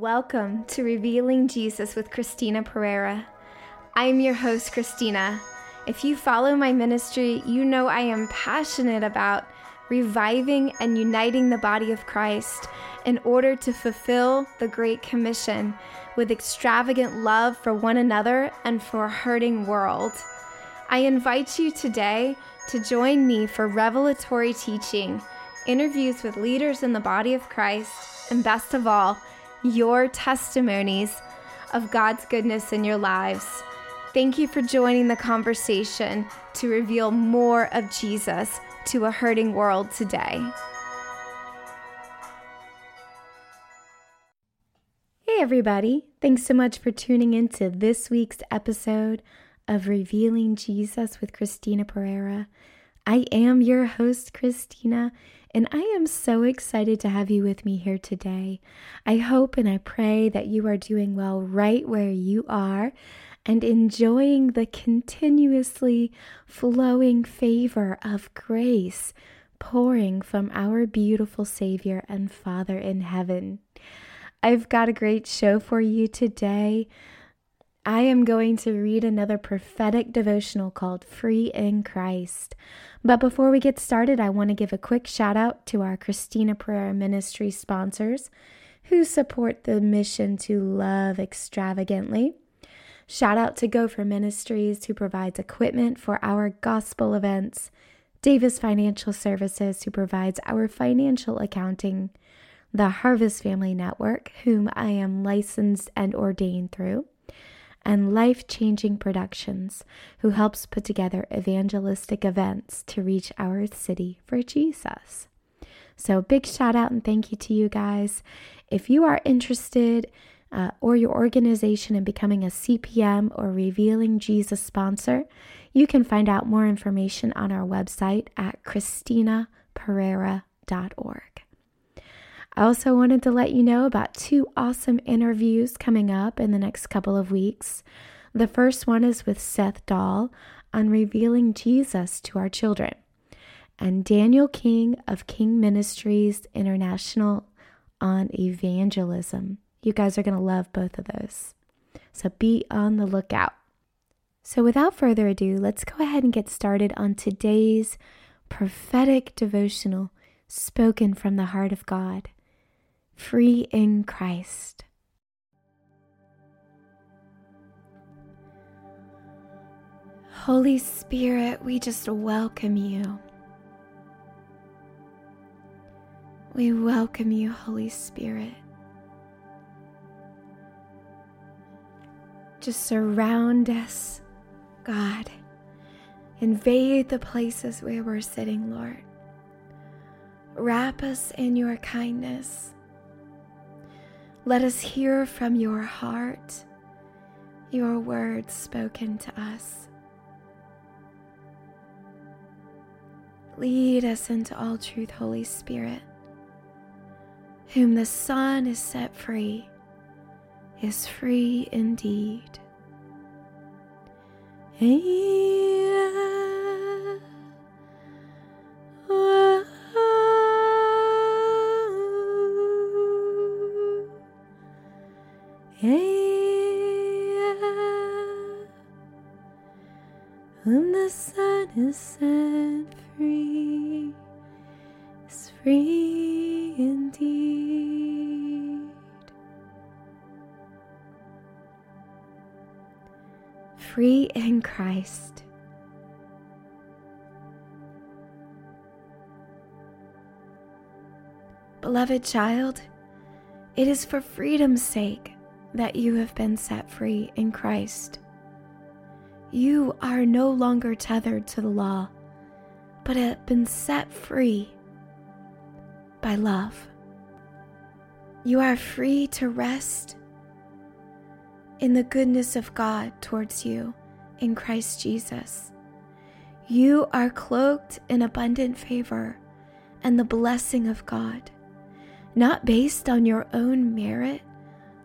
Welcome to Revealing Jesus with Christina Perera. I am your host, Christina. If you follow my ministry, you know I am passionate about reviving and uniting the body of Christ in order to fulfill the Great Commission with extravagant love for one another and for a hurting world. I invite you today to join me for revelatory teaching, interviews with leaders in the body of Christ, and best of all, your testimonies of God's goodness in your lives. Thank you for joining the conversation to reveal more of Jesus to a hurting world today. Hey, everybody. Thanks so much for tuning in to this week's episode of Revealing Jesus with Christina Perera. I am your host, Christina, and I am so excited to have you with me here today. I hope and I pray that you are doing well right where you are and enjoying the continuously flowing favor of grace pouring from our beautiful Savior and Father in heaven. I've got a great show for you today. I am going to read another prophetic devotional called Free in Christ. But before we get started, I want to give a quick shout out to our Christina Perera Ministry sponsors who support the mission to love extravagantly. Shout out to Gopher Ministries, who provides equipment for our gospel events, Davis Financial Services, who provides our financial accounting, the Harvest Family Network, whom I am licensed and ordained through, and Life Changing Productions, who helps put together evangelistic events to reach our city for Jesus. So, big shout out and thank you to you guys. If you are interested, uh, or your organization in becoming a CPM or Revealing Jesus sponsor, you can find out more information on our website at christinaperera.org. I also wanted to let you know about two awesome interviews coming up in the next couple of weeks. The first one is with Seth Dahl on revealing Jesus to our children, and Daniel King of King Ministries International on evangelism. You guys are going to love both of those. So be on the lookout. So, without further ado, let's go ahead and get started on today's prophetic devotional spoken from the heart of God free in Christ. Holy Spirit, we just welcome you. We welcome you, Holy Spirit. Just surround us, God. Invade the places where we're sitting, Lord. Wrap us in your kindness. Let us hear from your heart your words spoken to us. Lead us into all truth, Holy Spirit. Whom the Son is set free is free indeed. Whom the Son is set free is free indeed. Free in Christ. Beloved child, it is for freedom's sake that you have been set free in Christ. You are no longer tethered to the law, but have been set free by love. You are free to rest in the goodness of God towards you in Christ Jesus. You are cloaked in abundant favor and the blessing of God, not based on your own merit,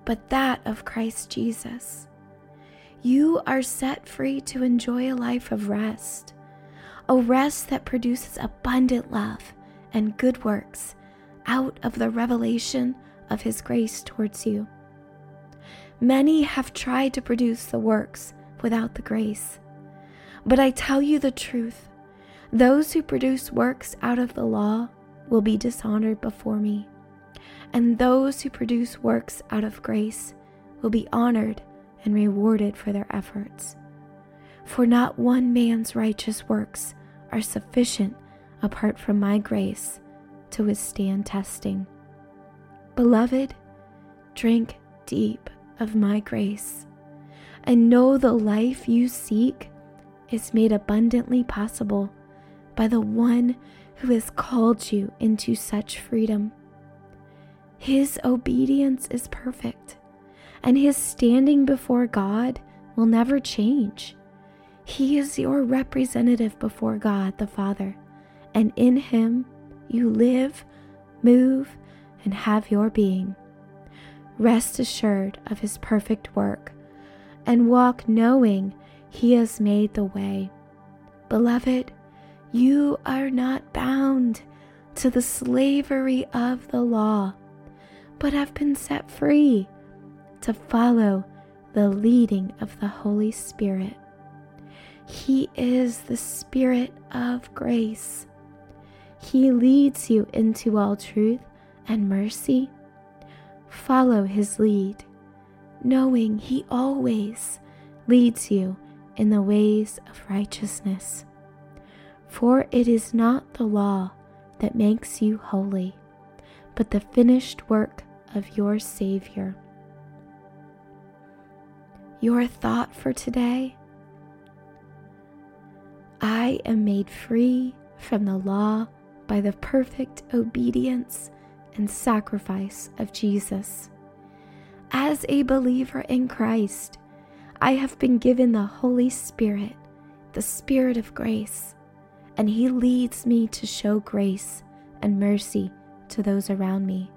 but that of Christ Jesus. You are set free to enjoy a life of rest, a rest that produces abundant love and good works out of the revelation of His grace towards you Many have tried to produce the works without the grace. But I tell you the truth those who produce works out of the law will be dishonored before me, and those who produce works out of grace will be honored and rewarded for their efforts. For not one man's righteous works are sufficient apart from my grace to withstand testing. Beloved, drink deep of my grace and know the life you seek is made abundantly possible by the one who has called you into such freedom. His obedience is perfect, and his standing before God will never change. He is your representative before God the Father, and in him you live, move, and have your being. Rest assured of his perfect work and walk knowing he has made the way. Beloved, you are not bound to the slavery of the law, but have been set free to follow the leading of the Holy Spirit. He is the Spirit of grace. He leads you into all truth and mercy. Follow his lead knowing He always leads you in the ways of righteousness. For it is not the law that makes you holy, but the finished work of your Savior. Your thought for today I am made free from the law by the perfect obedience and sacrifice of Jesus. As a believer in Christ, I have been given the Holy Spirit, the Spirit of grace, and He leads me to show grace and mercy to those around me,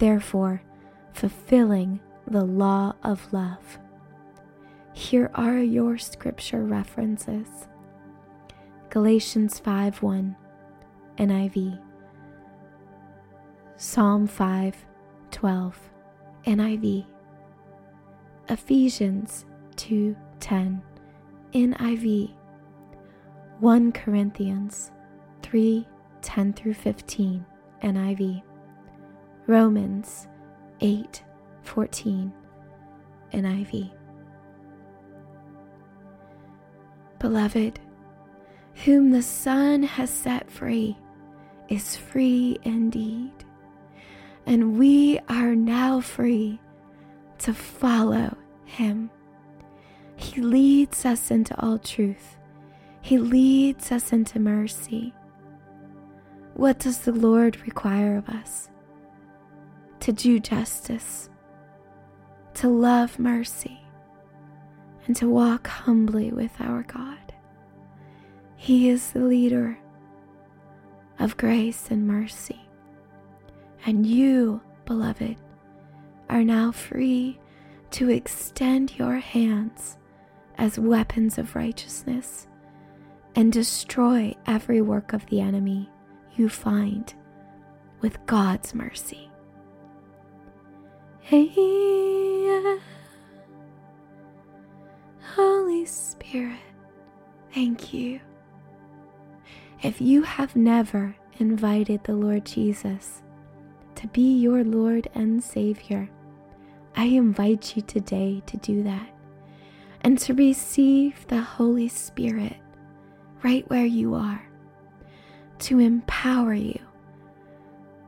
therefore, fulfilling the law of love. Here are your scripture references Galatians 5:1 NIV, Psalm 5:12 NIV. Ephesians 2:10 NIV. 1 Corinthians 3:10 through 15 NIV. Romans 8:14 NIV. Beloved, whom the Son has set free is free indeed and we are now free to follow him. He leads us into all truth. He leads us into mercy. What does the Lord require of us? To do justice, to love mercy, and to walk humbly with our God. He is the leader of grace and mercy. And you, beloved, are now free to extend your hands as weapons of righteousness and destroy every work of the enemy you find with God's mercy. Hey, Holy Spirit, thank you. If you have never invited the Lord Jesus to be your Lord and Savior, I invite you today to do that and to receive the Holy Spirit right where you are, to empower you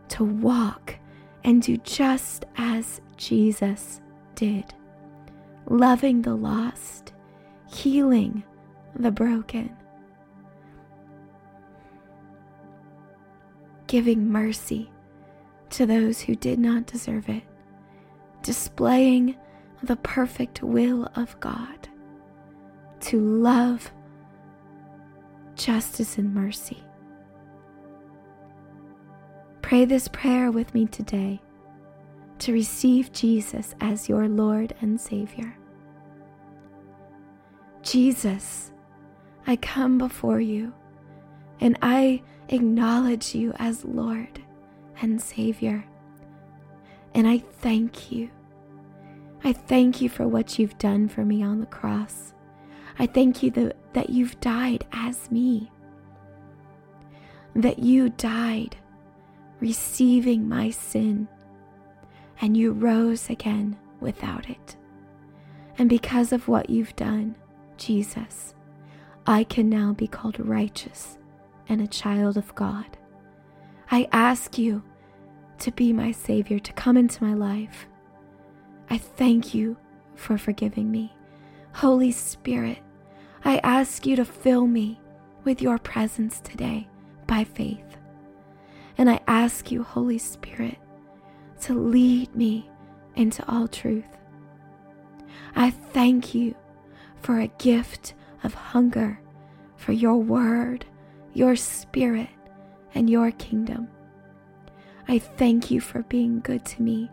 to walk and do just as Jesus did, loving the lost, healing the broken, giving mercy to those who did not deserve it, displaying the perfect will of God to love, justice, and mercy. Pray this prayer with me today to receive Jesus as your Lord and Savior. Jesus, I come before you and I acknowledge you as Lord and Savior. And I thank you. I thank you for what you've done for me on the cross. I thank you that, that you've died as me, that you died receiving my sin, and you rose again without it. And because of what you've done, Jesus, I can now be called righteous and a child of God. I ask you to be my Savior, to come into my life. I thank you for forgiving me. Holy Spirit, I ask you to fill me with your presence today by faith. And I ask you, Holy Spirit, to lead me into all truth. I thank you for a gift of hunger for your word, your spirit, and your kingdom. I thank you for being good to me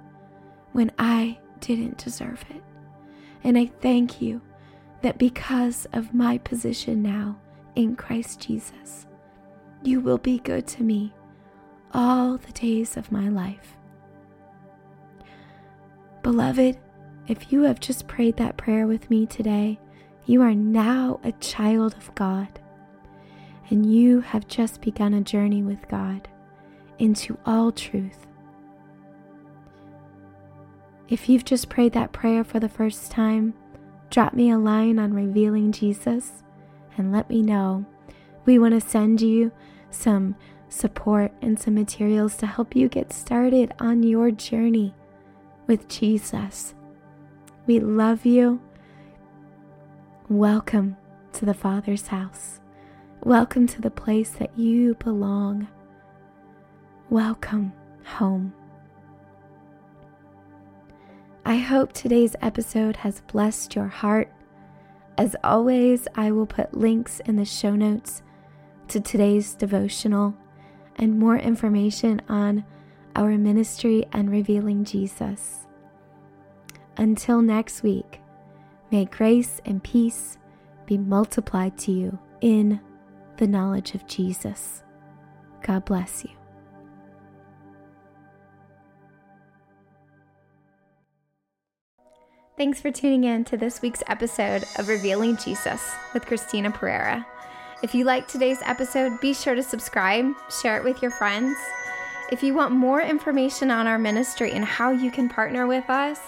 when I didn't deserve it. And I thank you that because of my position now in Christ Jesus, you will be good to me all the days of my life. Beloved, if you have just prayed that prayer with me today, you are now a child of God, and you have just begun a journey with God into all truth. If you've just prayed that prayer for the first time, drop me a line on Revealing Jesus and let me know. We want to send you some support and some materials to help you get started on your journey with Jesus. We love you. Welcome to the Father's house. Welcome to the place that you belong. Welcome home. I hope today's episode has blessed your heart. As always, I will put links in the show notes to today's devotional and more information on our ministry and revealing Jesus. Until next week, may grace and peace be multiplied to you in the knowledge of Jesus. God bless you. Thanks for tuning in to this week's episode of Revealing Jesus with Christina Perera. If you liked today's episode, be sure to subscribe, share it with your friends. If you want more information on our ministry and how you can partner with us,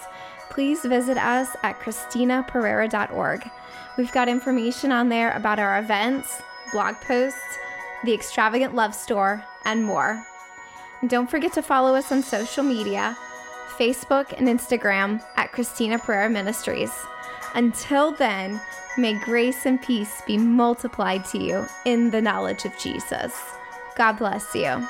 please visit us at ChristinaPerera.org. We've got information on there about our events, blog posts, the Extravagant Love Store, and more. And don't forget to follow us on social media Facebook and Instagram at Christina Perera Ministries. Until then, may grace and peace be multiplied to you in the knowledge of Jesus. God bless you.